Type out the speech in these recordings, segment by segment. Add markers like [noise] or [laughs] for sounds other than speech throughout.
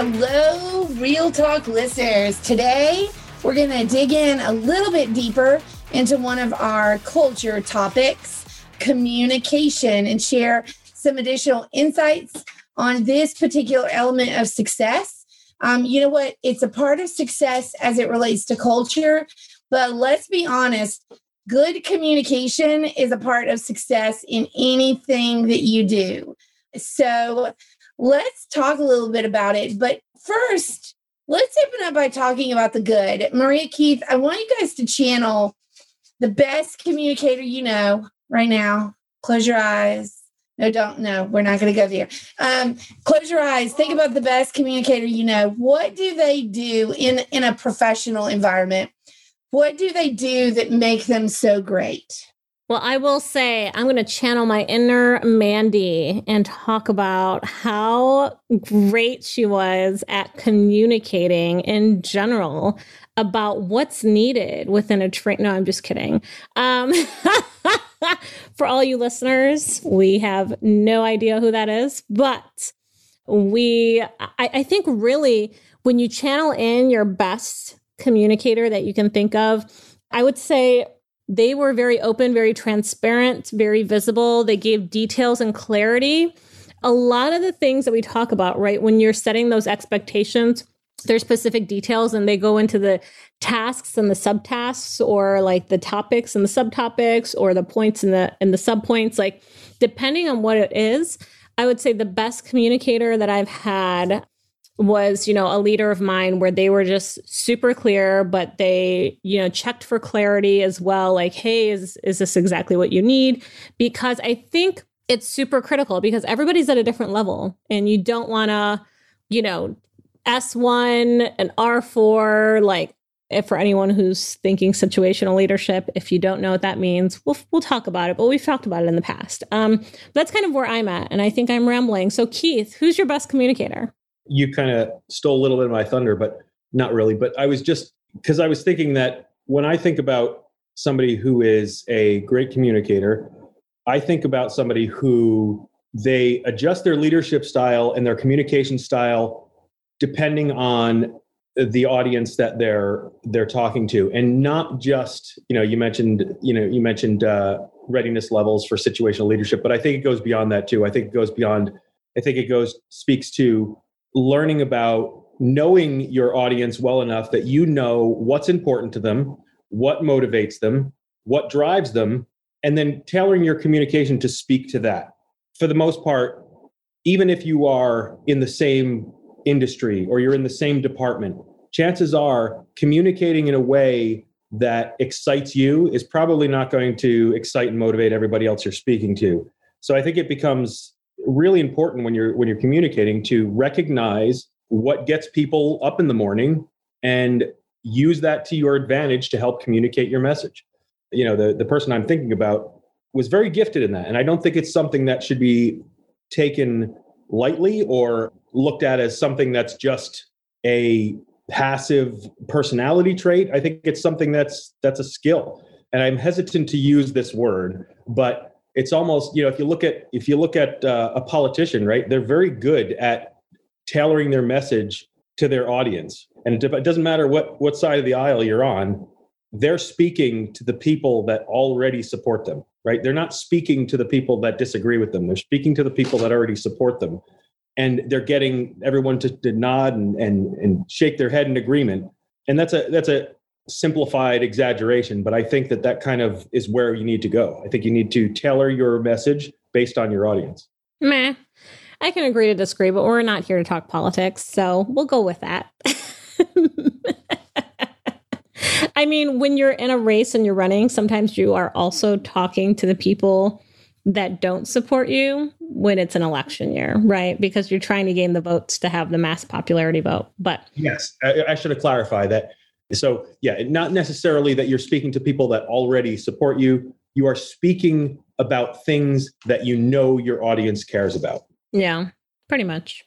Hello, Real Talk listeners. Today, we're going to dig in a little bit deeper into one of our culture topics, communication, and share some additional insights on this particular element of success. Um, you know what? It's a part of success as it relates to culture, but let's be honest good communication is a part of success in anything that you do. So, let's talk a little bit about it. But first, let's open up by talking about the good. Maria Keith, I want you guys to channel the best communicator you know right now. Close your eyes. No, don't. No, we're not going to go there. Um, close your eyes. Think about the best communicator you know. What do they do in in a professional environment? What do they do that make them so great? Well, I will say I'm going to channel my inner Mandy and talk about how great she was at communicating in general about what's needed within a train. No, I'm just kidding. Um, [laughs] for all you listeners, we have no idea who that is, but we, I, I think really when you channel in your best communicator that you can think of, I would say they were very open, very transparent, very visible. They gave details and clarity. A lot of the things that we talk about, right, when you're setting those expectations, there's specific details and they go into the tasks and the subtasks or like the topics and the subtopics or the points and the and the subpoints like depending on what it is i would say the best communicator that i've had was, you know, a leader of mine where they were just super clear, but they, you know, checked for clarity as well. Like, hey, is is this exactly what you need? Because I think it's super critical because everybody's at a different level and you don't want to, you know, S1 and R4 like if for anyone who's thinking situational leadership, if you don't know what that means, we'll we'll talk about it. But we've talked about it in the past. Um, that's kind of where I'm at, and I think I'm rambling. So, Keith, who's your best communicator? You kind of stole a little bit of my thunder, but not really. But I was just because I was thinking that when I think about somebody who is a great communicator, I think about somebody who they adjust their leadership style and their communication style depending on the audience that they're they're talking to and not just you know you mentioned you know you mentioned uh, readiness levels for situational leadership but i think it goes beyond that too i think it goes beyond i think it goes speaks to learning about knowing your audience well enough that you know what's important to them, what motivates them, what drives them, and then tailoring your communication to speak to that. For the most part, even if you are in the same industry or you're in the same department, chances are communicating in a way that excites you is probably not going to excite and motivate everybody else you're speaking to. So I think it becomes really important when you're when you're communicating to recognize what gets people up in the morning and use that to your advantage to help communicate your message. You know the, the person i'm thinking about was very gifted in that and i don't think it's something that should be taken lightly or looked at as something that's just a passive personality trait. I think it's something that's that's a skill. And i'm hesitant to use this word but it's almost you know if you look at if you look at uh, a politician right they're very good at tailoring their message to their audience. And it, doesn't matter what what side of the aisle you're on they're speaking to the people that already support them right? They're not speaking to the people that disagree with them. They're speaking to the people that already support them. And they're getting everyone to, to nod and, and and shake their head in agreement. And that's a that's a simplified exaggeration, but I think that that kind of is where you need to go. I think you need to tailor your message based on your audience. Meh. I can agree to disagree, but we're not here to talk politics, so we'll go with that. [laughs] I mean, when you're in a race and you're running, sometimes you are also talking to the people that don't support you when it's an election year, right? Because you're trying to gain the votes to have the mass popularity vote. But yes, I, I should have clarified that so, yeah, not necessarily that you're speaking to people that already support you. You are speaking about things that you know your audience cares about. Yeah, pretty much.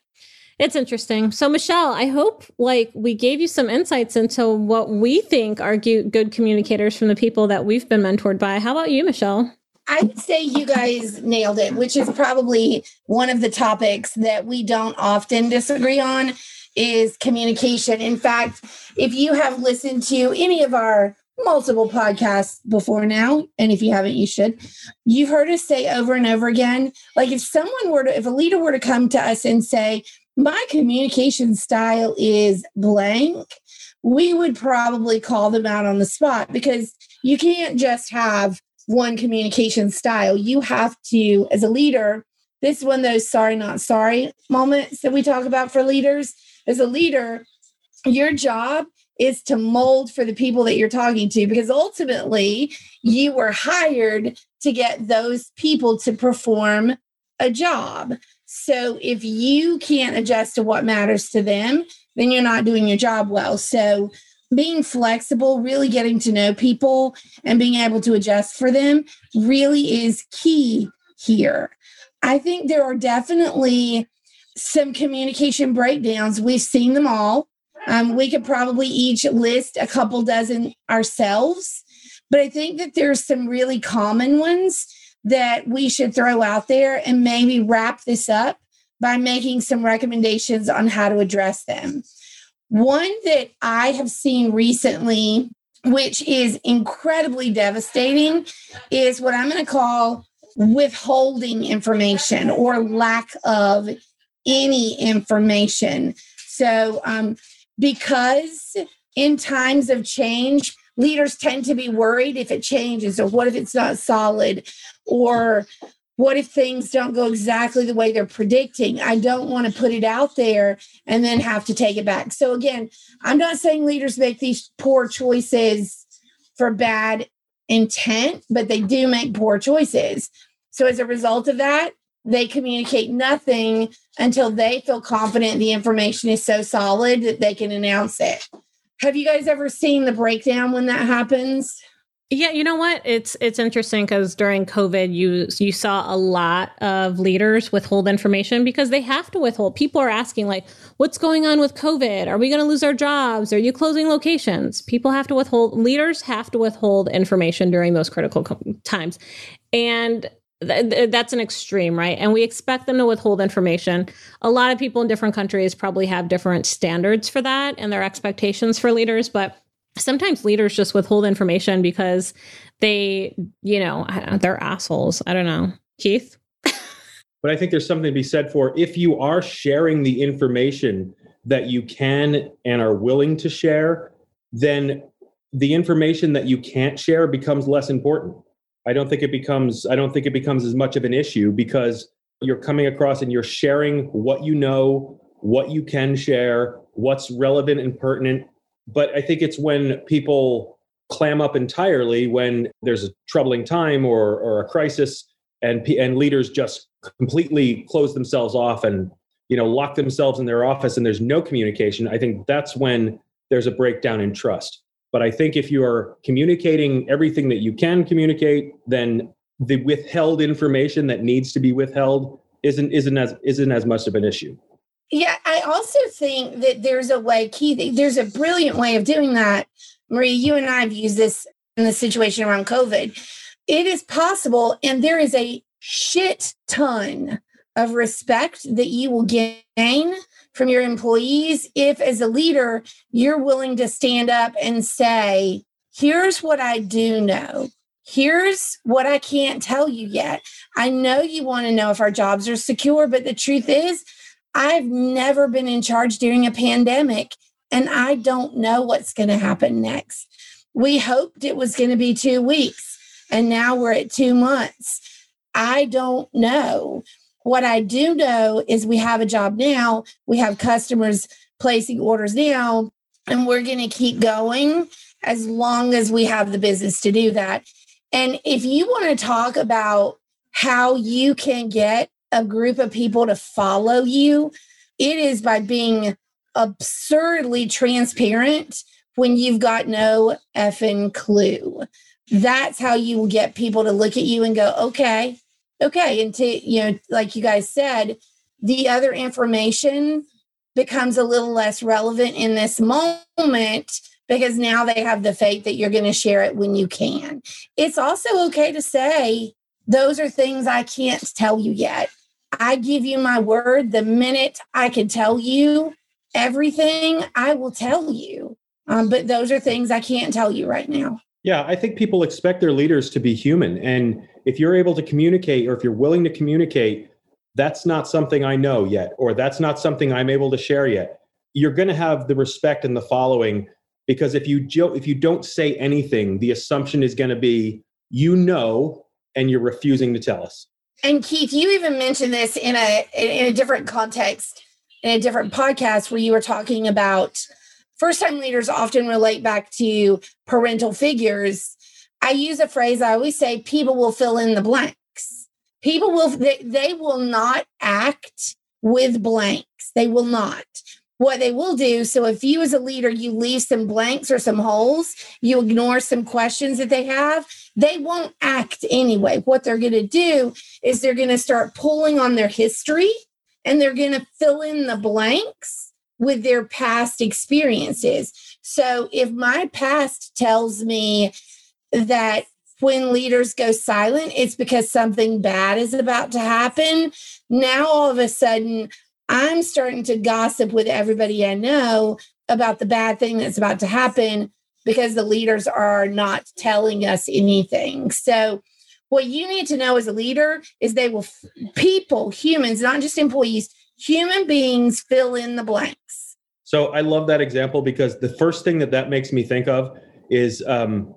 It's interesting. So, Michelle, I hope like we gave you some insights into what we think are good communicators from the people that we've been mentored by. How about you, Michelle? I would say you guys nailed it, which is probably one of the topics that we don't often disagree on is communication. In fact, if you have listened to any of our multiple podcasts before now, and if you haven't, you should. You've heard us say over and over again like, if someone were to, if a leader were to come to us and say, my communication style is blank, we would probably call them out on the spot because you can't just have one communication style. You have to, as a leader, this is one of those sorry, not sorry moments that we talk about for leaders. As a leader, your job is to mold for the people that you're talking to because ultimately you were hired to get those people to perform a job. So if you can't adjust to what matters to them, then you're not doing your job well. So being flexible, really getting to know people and being able to adjust for them really is key here. I think there are definitely some communication breakdowns. We've seen them all. Um, we could probably each list a couple dozen ourselves, but I think that there's some really common ones that we should throw out there and maybe wrap this up by making some recommendations on how to address them. One that I have seen recently, which is incredibly devastating, is what I'm going to call withholding information or lack of any information. So, um, because in times of change, leaders tend to be worried if it changes or what if it's not solid or what if things don't go exactly the way they're predicting? I don't want to put it out there and then have to take it back. So, again, I'm not saying leaders make these poor choices for bad intent, but they do make poor choices. So, as a result of that, they communicate nothing until they feel confident the information is so solid that they can announce it. Have you guys ever seen the breakdown when that happens? Yeah, you know what? It's it's interesting because during COVID, you you saw a lot of leaders withhold information because they have to withhold. People are asking like, "What's going on with COVID? Are we going to lose our jobs? Are you closing locations?" People have to withhold. Leaders have to withhold information during those critical times, and that's an extreme, right? And we expect them to withhold information. A lot of people in different countries probably have different standards for that and their expectations for leaders, but sometimes leaders just withhold information because they, you know, they're assholes. I don't know. Keith? but I think there's something to be said for if you are sharing the information that you can and are willing to share, then the information that you can't share becomes less important. I don't think it becomes I don't think it becomes as much of an issue because you're coming across and you're sharing what you know, what you can share, what's relevant and pertinent. But I think it's when people clam up entirely when there's a troubling time or, or a crisis and, and leaders just completely close themselves off and you know lock themselves in their office and there's no communication i think that's when there's a breakdown in trust but i think if you are communicating everything that you can communicate then the withheld information that needs to be withheld isn't isn't as isn't as much of an issue yeah, I also think that there's a way, Keith, there's a brilliant way of doing that. Marie, you and I have used this in the situation around COVID. It is possible, and there is a shit ton of respect that you will gain from your employees if, as a leader, you're willing to stand up and say, Here's what I do know. Here's what I can't tell you yet. I know you want to know if our jobs are secure, but the truth is, I've never been in charge during a pandemic, and I don't know what's going to happen next. We hoped it was going to be two weeks, and now we're at two months. I don't know. What I do know is we have a job now, we have customers placing orders now, and we're going to keep going as long as we have the business to do that. And if you want to talk about how you can get a group of people to follow you, it is by being absurdly transparent when you've got no effing clue. That's how you will get people to look at you and go, okay, okay. And to, you know, like you guys said, the other information becomes a little less relevant in this moment because now they have the faith that you're going to share it when you can. It's also okay to say, those are things I can't tell you yet. I give you my word the minute I can tell you everything, I will tell you. Um, but those are things I can't tell you right now. Yeah, I think people expect their leaders to be human. And if you're able to communicate or if you're willing to communicate, that's not something I know yet, or that's not something I'm able to share yet. You're going to have the respect and the following because if you jo- if you don't say anything, the assumption is going to be you know and you're refusing to tell us. And Keith, you even mentioned this in a in a different context, in a different podcast where you were talking about first time leaders often relate back to parental figures. I use a phrase I always say people will fill in the blanks. People will they, they will not act with blanks. They will not what they will do. So if you as a leader, you leave some blanks or some holes, you ignore some questions that they have, they won't act anyway. What they're going to do is they're going to start pulling on their history and they're going to fill in the blanks with their past experiences. So if my past tells me that when leaders go silent, it's because something bad is about to happen. Now, all of a sudden, I'm starting to gossip with everybody I know about the bad thing that's about to happen because the leaders are not telling us anything. So, what you need to know as a leader is they will, people, humans, not just employees, human beings fill in the blanks. So, I love that example because the first thing that that makes me think of is um,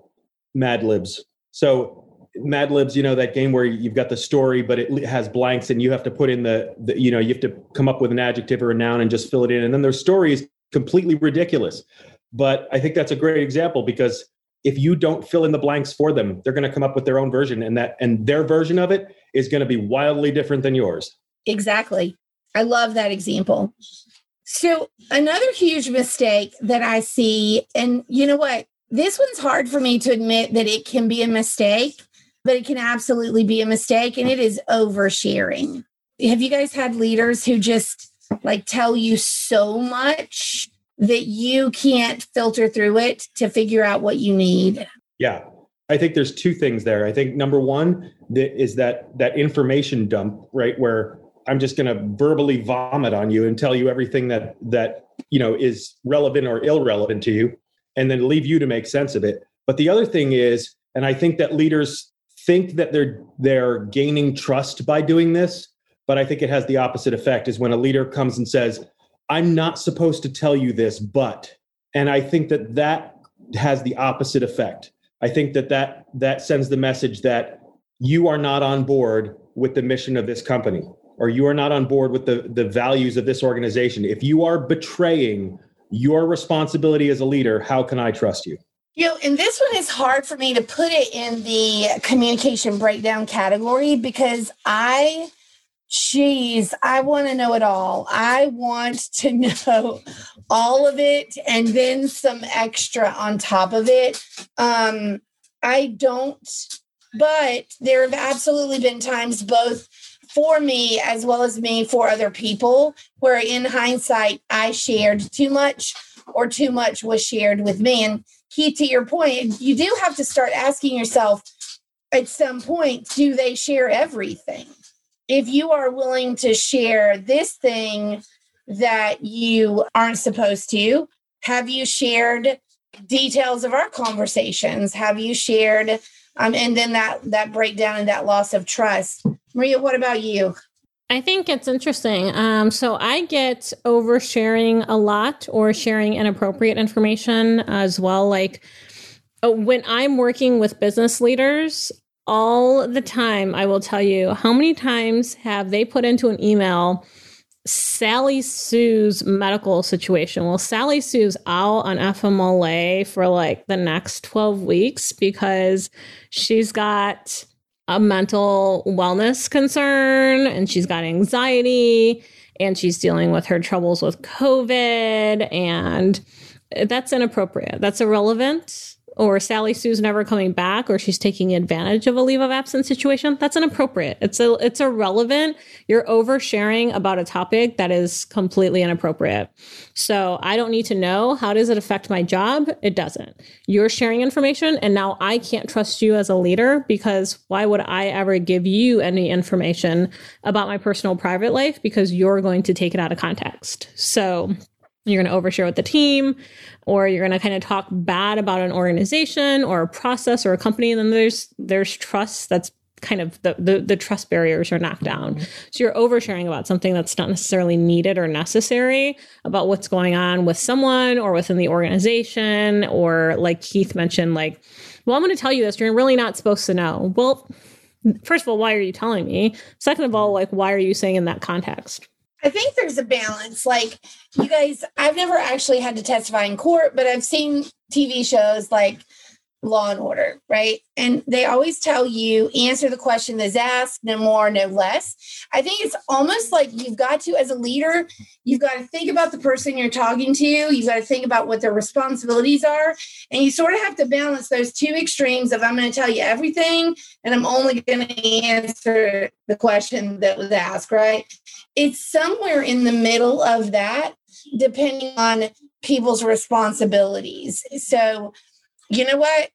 Mad Libs. So, Mad Libs, you know, that game where you've got the story, but it has blanks and you have to put in the, the, you know, you have to come up with an adjective or a noun and just fill it in. And then their story is completely ridiculous. But I think that's a great example because if you don't fill in the blanks for them, they're going to come up with their own version and that, and their version of it is going to be wildly different than yours. Exactly. I love that example. So another huge mistake that I see, and you know what? This one's hard for me to admit that it can be a mistake but it can absolutely be a mistake and it is oversharing. Have you guys had leaders who just like tell you so much that you can't filter through it to figure out what you need? Yeah. I think there's two things there. I think number one is that that information dump, right? Where I'm just going to verbally vomit on you and tell you everything that that you know is relevant or irrelevant to you, and then leave you to make sense of it. But the other thing is, and I think that leaders think that they're they're gaining trust by doing this but i think it has the opposite effect is when a leader comes and says i'm not supposed to tell you this but and i think that that has the opposite effect i think that that that sends the message that you are not on board with the mission of this company or you are not on board with the the values of this organization if you are betraying your responsibility as a leader how can i trust you you know, and this one is hard for me to put it in the communication breakdown category because I, geez, I want to know it all. I want to [laughs] know all of it and then some extra on top of it. Um, I don't, but there have absolutely been times both for me as well as me for other people where in hindsight I shared too much or too much was shared with me. And Keith, to your point, you do have to start asking yourself at some point, do they share everything? If you are willing to share this thing that you aren't supposed to, have you shared details of our conversations? Have you shared um, and then that that breakdown and that loss of trust? Maria, what about you? I think it's interesting. Um, so I get oversharing a lot or sharing inappropriate information as well. Like uh, when I'm working with business leaders, all the time, I will tell you how many times have they put into an email Sally Sue's medical situation. Well, Sally Sue's out on FMLA for like the next 12 weeks because she's got a mental wellness concern and she's got anxiety and she's dealing with her troubles with COVID and that's inappropriate. That's irrelevant or Sally Sue's never coming back or she's taking advantage of a leave of absence situation, that's inappropriate. It's a, it's irrelevant. You're oversharing about a topic that is completely inappropriate. So I don't need to know how does it affect my job? It doesn't. You're sharing information and now I can't trust you as a leader because why would I ever give you any information about my personal private life because you're going to take it out of context. So you're going to overshare with the team or you're going to kind of talk bad about an organization or a process or a company and then there's there's trust that's kind of the, the, the trust barriers are knocked down. Mm-hmm. So you're oversharing about something that's not necessarily needed or necessary about what's going on with someone or within the organization or like keith mentioned like well i'm going to tell you this you're really not supposed to know. Well first of all why are you telling me? Second of all like why are you saying in that context I think there's a balance. Like you guys, I've never actually had to testify in court, but I've seen TV shows like Law and Order, right? And they always tell you answer the question that's asked, no more, no less. I think it's almost like you've got to, as a leader, you've got to think about the person you're talking to, you've got to think about what their responsibilities are. And you sort of have to balance those two extremes of I'm going to tell you everything and I'm only going to answer the question that was asked, right? It's somewhere in the middle of that, depending on people's responsibilities. So, you know what?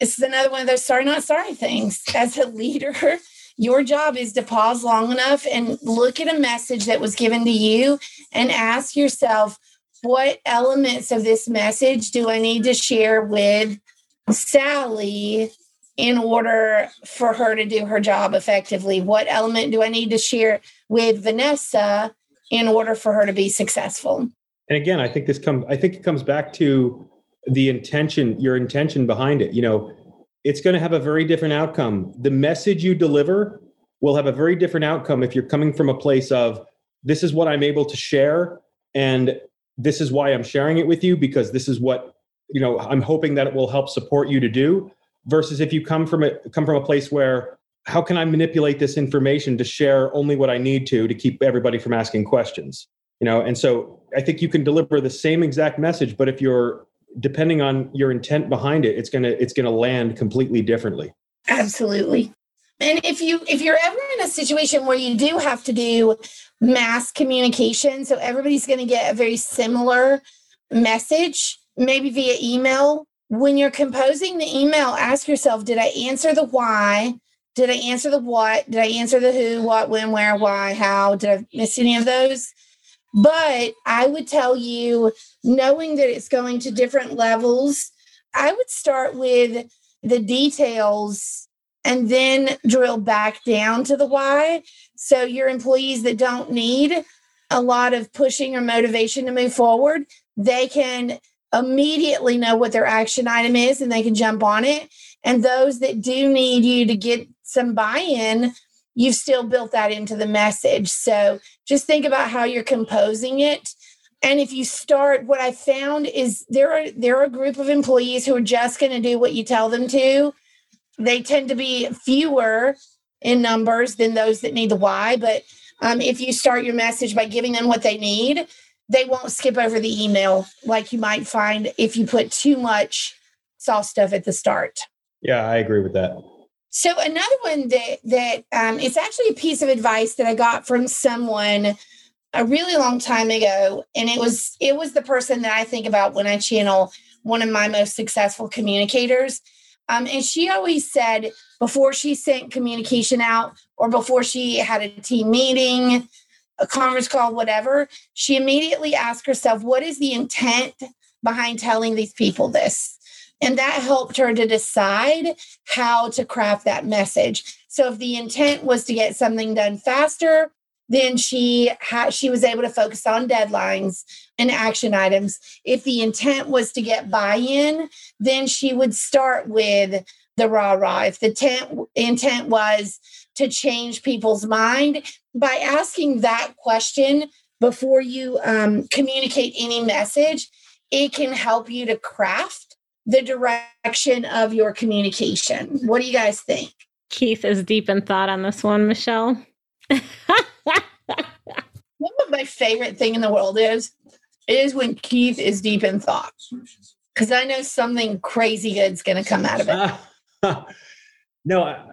This is another one of those sorry, not sorry things. As a leader, [laughs] your job is to pause long enough and look at a message that was given to you and ask yourself, what elements of this message do I need to share with Sally in order for her to do her job effectively? What element do I need to share with Vanessa in order for her to be successful? And again, I think this comes I think it comes back to the intention, your intention behind it. You know, it's going to have a very different outcome. The message you deliver will have a very different outcome if you're coming from a place of this is what I'm able to share and this is why I'm sharing it with you because this is what you know I'm hoping that it will help support you to do versus if you come from a come from a place where how can I manipulate this information to share only what I need to to keep everybody from asking questions? You know and so I think you can deliver the same exact message but if you're depending on your intent behind it it's to it's to land completely differently. Absolutely. And if you if you're ever in a situation where you do have to do mass communication so everybody's to get a very similar message maybe via email when you're composing the email ask yourself did i answer the why? Did i answer the what? Did i answer the who what when where why how? Did i miss any of those? But I would tell you, knowing that it's going to different levels, I would start with the details and then drill back down to the why. So, your employees that don't need a lot of pushing or motivation to move forward, they can immediately know what their action item is and they can jump on it. And those that do need you to get some buy in, you've still built that into the message. So just think about how you're composing it. And if you start, what I found is there are there are a group of employees who are just going to do what you tell them to. They tend to be fewer in numbers than those that need the why. But um, if you start your message by giving them what they need, they won't skip over the email like you might find if you put too much soft stuff at the start. Yeah, I agree with that. So another one that that um, it's actually a piece of advice that I got from someone a really long time ago, and it was it was the person that I think about when I channel one of my most successful communicators. Um, and she always said before she sent communication out or before she had a team meeting, a conference call, whatever, she immediately asked herself, "What is the intent behind telling these people this?" And that helped her to decide how to craft that message. So if the intent was to get something done faster, then she had she was able to focus on deadlines and action items. If the intent was to get buy-in, then she would start with the rah rah. If the intent, intent was to change people's mind by asking that question before you um, communicate any message, it can help you to craft the direction of your communication. What do you guys think? Keith is deep in thought on this one, Michelle. [laughs] what my favorite thing in the world is is when Keith is deep in thought. Because I know something crazy good's going to come out of it. [laughs] no, I,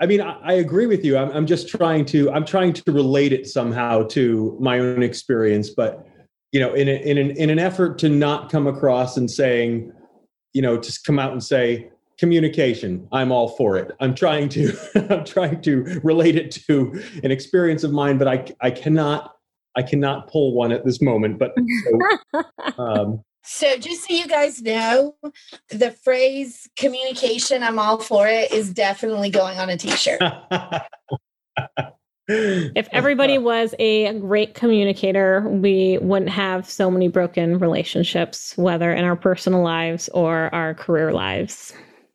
I mean I, I, agree with you. I'm, I'm just trying to I'm trying to relate it somehow to my own experience, but you know, in a, in an in an effort to not come across and saying, you know, to come out and say communication, I'm all for it. I'm trying to [laughs] I'm trying to relate it to an experience of mine, but I I cannot I cannot pull one at this moment, but [laughs] so, um, so just so you guys know, the phrase communication, I'm all for it, is definitely going on a t-shirt. [laughs] if everybody was a great communicator, we wouldn't have so many broken relationships, whether in our personal lives or our career lives.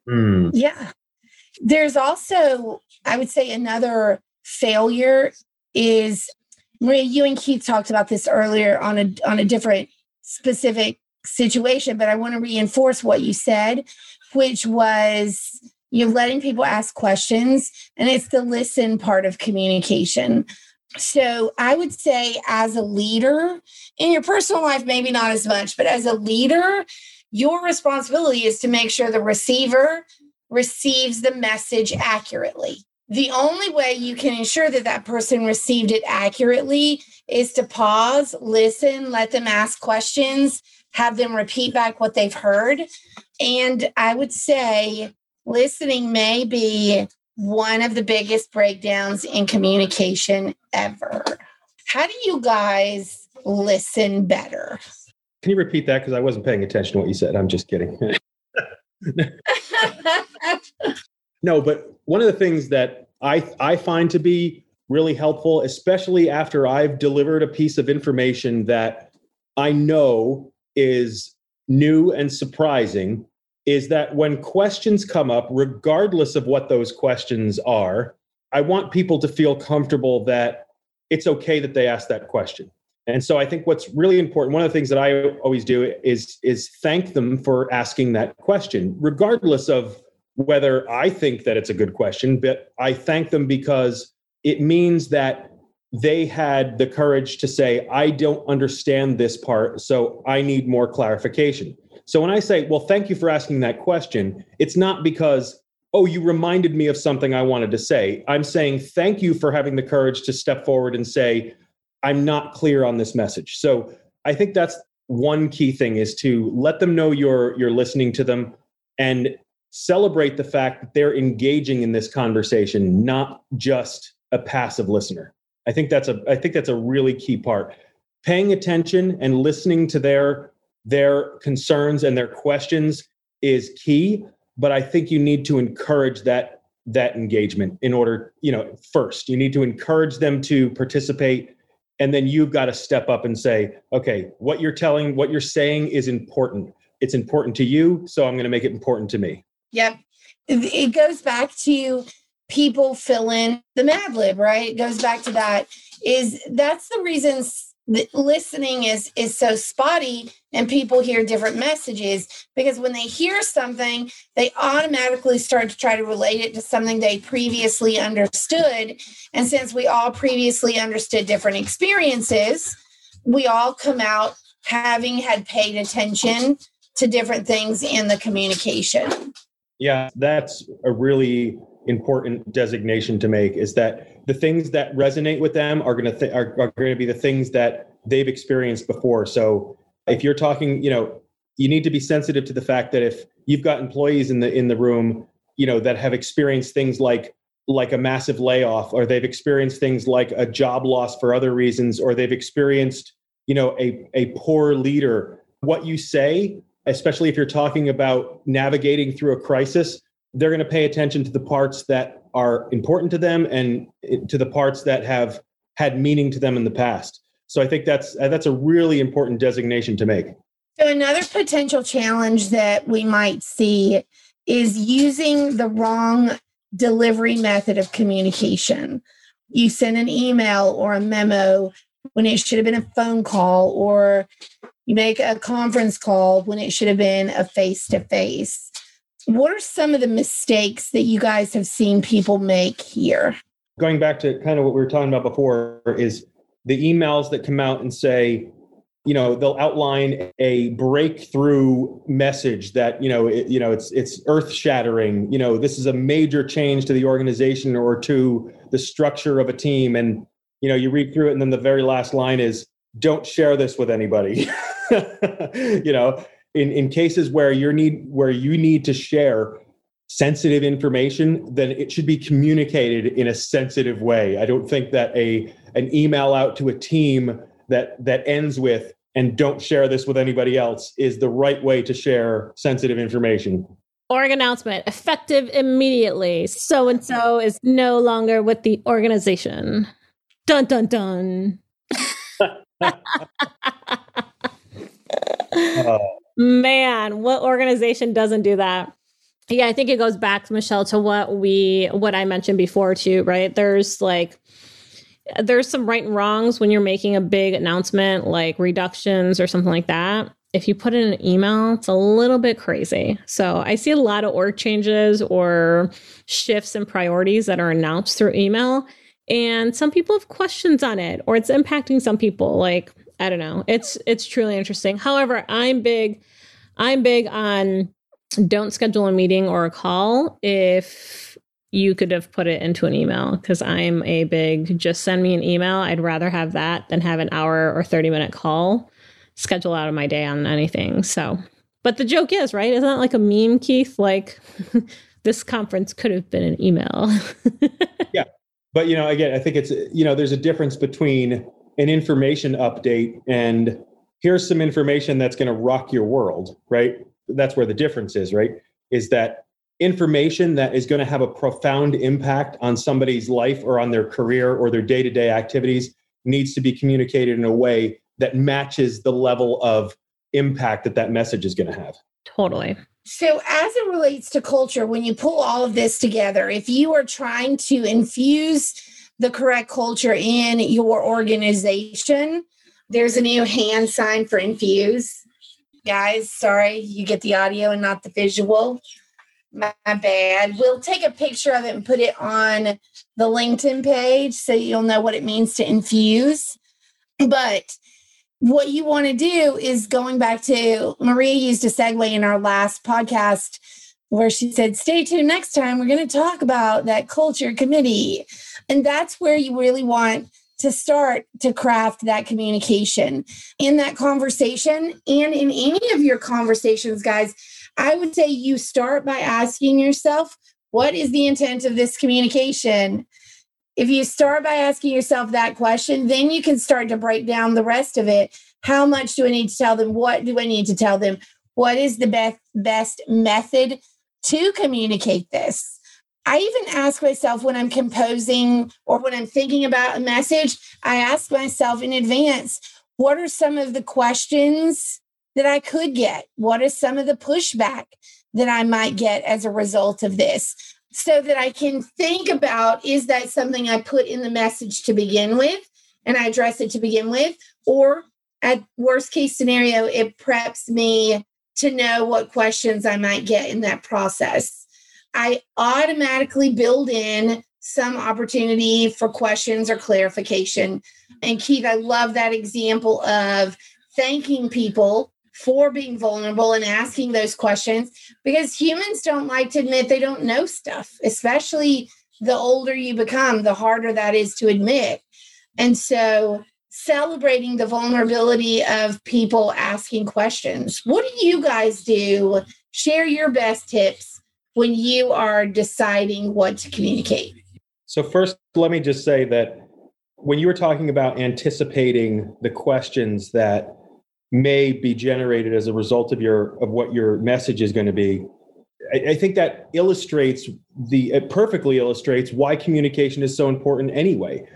Mm. Yeah. There's also, I would say, another failure is Maria, you and Keith talked about this earlier on a on a different specific situation, but I want to reinforce what you said, which was you're letting people ask questions, and it's the listen part of communication. So I would say, as a leader in your personal life, maybe not as much, but as a leader, your responsibility is to make sure the receiver receives the message accurately. The only way you can ensure that that person received it accurately is to pause, listen, let them ask questions, have them repeat back what they've heard. And I would say listening may be one of the biggest breakdowns in communication ever. How do you guys listen better? Can you repeat that? Because I wasn't paying attention to what you said. I'm just kidding. [laughs] [laughs] no, but one of the things that I, I find to be really helpful, especially after I've delivered a piece of information that I know is new and surprising, is that when questions come up, regardless of what those questions are, I want people to feel comfortable that it's okay that they ask that question. And so I think what's really important, one of the things that I always do is is thank them for asking that question, regardless of whether I think that it's a good question, but I thank them because it means that they had the courage to say, I don't understand this part, so I need more clarification. So when I say, well, thank you for asking that question, it's not because, oh, you reminded me of something I wanted to say. I'm saying, thank you for having the courage to step forward and say, I'm not clear on this message. So I think that's one key thing is to let them know you're you're listening to them and celebrate the fact that they're engaging in this conversation, not just a passive listener. I think that's a I think that's a really key part. Paying attention and listening to their their concerns and their questions is key, but I think you need to encourage that that engagement in order, you know, first, you need to encourage them to participate and then you've got to step up and say, okay, what you're telling, what you're saying is important. It's important to you, so I'm going to make it important to me. Yep. It goes back to people fill in the Mad Lib, right? It goes back to that. Is that's the reason listening is is so spotty and people hear different messages because when they hear something they automatically start to try to relate it to something they previously understood and since we all previously understood different experiences we all come out having had paid attention to different things in the communication yeah, that's a really important designation to make is that the things that resonate with them are going to th- are, are going to be the things that they've experienced before. So if you're talking, you know, you need to be sensitive to the fact that if you've got employees in the in the room, you know, that have experienced things like like a massive layoff or they've experienced things like a job loss for other reasons or they've experienced, you know, a a poor leader, what you say especially if you're talking about navigating through a crisis, they're going to pay attention to the parts that are important to them and to the parts that have had meaning to them in the past. So I think that's uh, that's a really important designation to make. So another potential challenge that we might see is using the wrong delivery method of communication. You send an email or a memo when it should have been a phone call or you make a conference call when it should have been a face to face. What are some of the mistakes that you guys have seen people make here? Going back to kind of what we were talking about before, is the emails that come out and say, you know, they'll outline a breakthrough message that you know, it, you know, it's it's earth shattering. You know, this is a major change to the organization or to the structure of a team, and you know, you read through it, and then the very last line is, "Don't share this with anybody." [laughs] you know, in, in cases where you need where you need to share sensitive information, then it should be communicated in a sensitive way. I don't think that a an email out to a team that that ends with and don't share this with anybody else is the right way to share sensitive information. Org announcement effective immediately. So and so is no longer with the organization. Dun dun dun. Man, what organization doesn't do that? Yeah, I think it goes back, Michelle, to what we what I mentioned before too, right? There's like there's some right and wrongs when you're making a big announcement like reductions or something like that. If you put in an email, it's a little bit crazy. So I see a lot of org changes or shifts in priorities that are announced through email. And some people have questions on it, or it's impacting some people. Like, I don't know. It's it's truly interesting. However, I'm big, I'm big on don't schedule a meeting or a call if you could have put it into an email because I'm a big just send me an email. I'd rather have that than have an hour or 30 minute call schedule out of my day on anything. So, but the joke is, right? Isn't that like a meme, Keith? Like [laughs] this conference could have been an email. [laughs] yeah. But, you know, again, I think it's, you know, there's a difference between an information update and here's some information that's going to rock your world, right? That's where the difference is, right? Is that information that is going to have a profound impact on somebody's life or on their career or their day to day activities needs to be communicated in a way that matches the level of impact that that message is going to have. Totally. So, as it relates to culture, when you pull all of this together, if you are trying to infuse the correct culture in your organization, there's a new hand sign for infuse. Guys, sorry, you get the audio and not the visual. My bad. We'll take a picture of it and put it on the LinkedIn page so you'll know what it means to infuse. But what you want to do is going back to Maria used a segue in our last podcast where she said, Stay tuned next time. We're going to talk about that culture committee. And that's where you really want to start to craft that communication in that conversation and in any of your conversations, guys. I would say you start by asking yourself, what is the intent of this communication? If you start by asking yourself that question, then you can start to break down the rest of it. How much do I need to tell them? What do I need to tell them? What is the best best method to communicate this? I even ask myself when I'm composing or when I'm thinking about a message, I ask myself in advance, what are some of the questions that I could get? What are some of the pushback that I might get as a result of this? So that I can think about is that something I put in the message to begin with and I address it to begin with? Or at worst case scenario, it preps me to know what questions I might get in that process. I automatically build in some opportunity for questions or clarification. And Keith, I love that example of thanking people for being vulnerable and asking those questions because humans don't like to admit they don't know stuff, especially the older you become, the harder that is to admit. And so, celebrating the vulnerability of people asking questions. What do you guys do? Share your best tips when you are deciding what to communicate. So, first, let me just say that when you were talking about anticipating the questions that may be generated as a result of your of what your message is going to be. I, think that illustrates the it perfectly illustrates why communication is so important anyway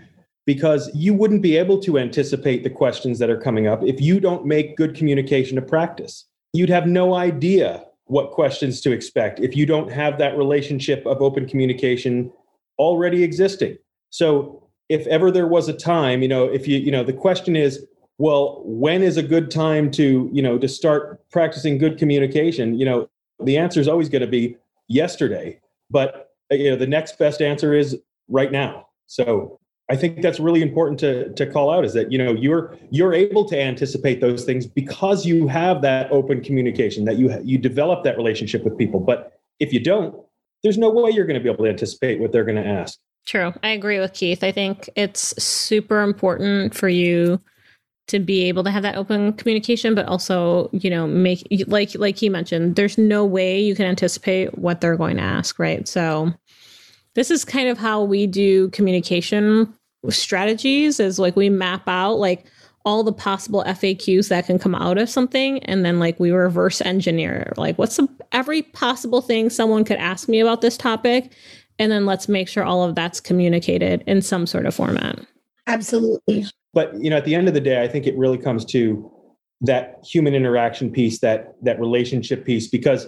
because you wouldn't be able to anticipate the questions that are coming up if you don't make good communication a practice. You'd have no idea what questions to expect if you don't have that relationship of open communication already existing. So if ever there was a time you know if you you know the question is well when is a good time to you know to start practicing good communication? You know the answer is always going to be yesterday but uh, you know the next best answer is right now. So i think that's really important to to call out is that you know you're you're able to anticipate those things because you have that open communication that you you develop that relationship with people. But if you don't there's no way you're going to be able to anticipate what they're going to ask. True. I agree with keith. I think it's super important for you to be able to have that open communication but also you know make like like he mentioned there's no way you can anticipate what they're going to ask right so this is kind of how we do communication strategies is like we map out like all the possible FAQs that can come out of something and then like we reverse engineer like what's the, every possible thing someone could ask me about this topic and then let's make sure all of that's communicated in some sort of format. Absolutely. But you know at the end of the day I think it really comes to that human interaction piece that that relationship piece because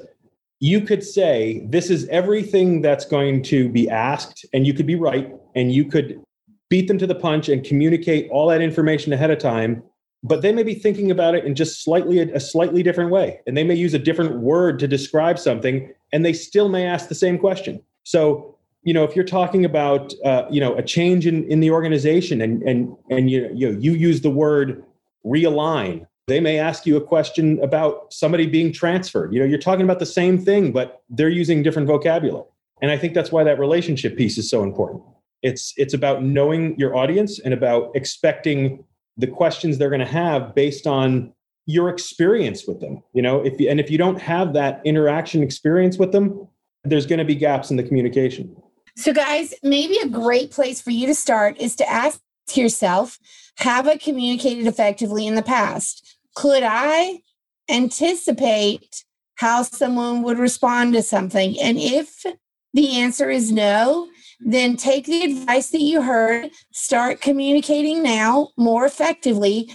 you could say this is everything that's going to be asked and you could be right and you could beat them to the punch and communicate all that information ahead of time but they may be thinking about it in just slightly a, slightly different way and they may use a different word to describe something and they still may ask the same question. So you know if you're talking about uh, you know a change in, in the organization and and and you you, know, you use the word realign they may ask you a question about somebody being transferred you know you're talking about the same thing but they're using different vocabulary and i think that's why that relationship piece is so important it's it's about knowing your audience and about expecting the questions they're going to have based on your experience with them. You know, if you, and if you don't have that interaction experience with them, there's going to be gaps in the communication. So, guys, maybe a great place for you to start is to ask yourself Have I communicated effectively in the past? Could I anticipate how someone would respond to something? And if the answer is no, then take the advice that you heard, start communicating now more effectively,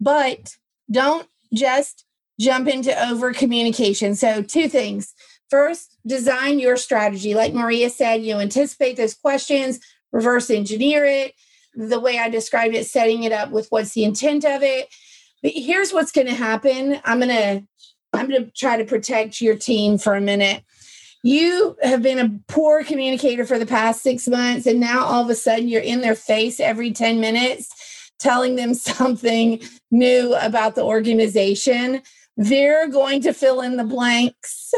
but don't just jump into over communication. So, two things. First, design your strategy. Like Maria said, you anticipate those questions, reverse engineer it. The way I described it, setting it up with what's the intent of it. But here's what's going to happen. I'm going to I'm going to try to protect your team for a minute you have been a poor communicator for the past six months, and now all of a sudden you're in their face every 10 minutes telling them [laughs] something new about the organization. They're going to fill in the blanks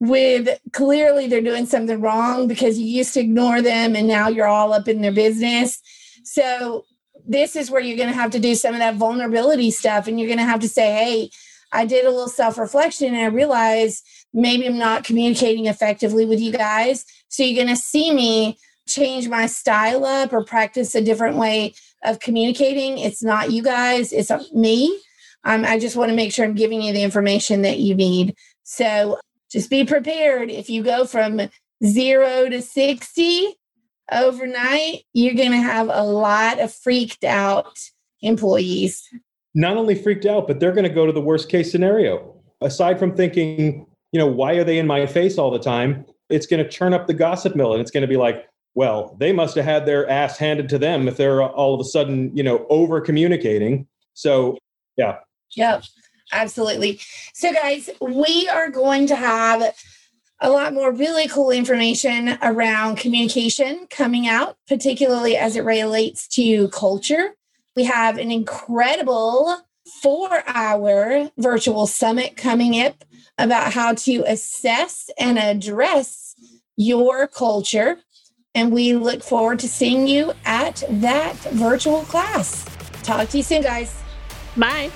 with clearly they're doing something wrong because you used to ignore them and now you're all up in their business. So, this is where you're going to have to do some of that vulnerability stuff, and you're going to have to say, Hey, I did a little self reflection and I realized maybe I'm not communicating effectively with you guys. So you're going to see me change my style up or practice a different way of communicating. It's not you guys, it's me. Um, I just want to make sure I'm giving you the information that you need. So just be prepared. If you go from zero to 60 overnight, you're going to have a lot of freaked out employees. Not only freaked out, but they're going to go to the worst case scenario. Aside from thinking, you know, why are they in my face all the time? It's going to turn up the gossip mill and it's going to be like, well, they must have had their ass handed to them if they're all of a sudden, you know, over communicating. So, yeah. Yep, absolutely. So, guys, we are going to have a lot more really cool information around communication coming out, particularly as it relates to culture. We have an incredible four hour virtual summit coming up about how to assess and address your culture. And we look forward to seeing you at that virtual class. Talk to you soon, guys. Bye.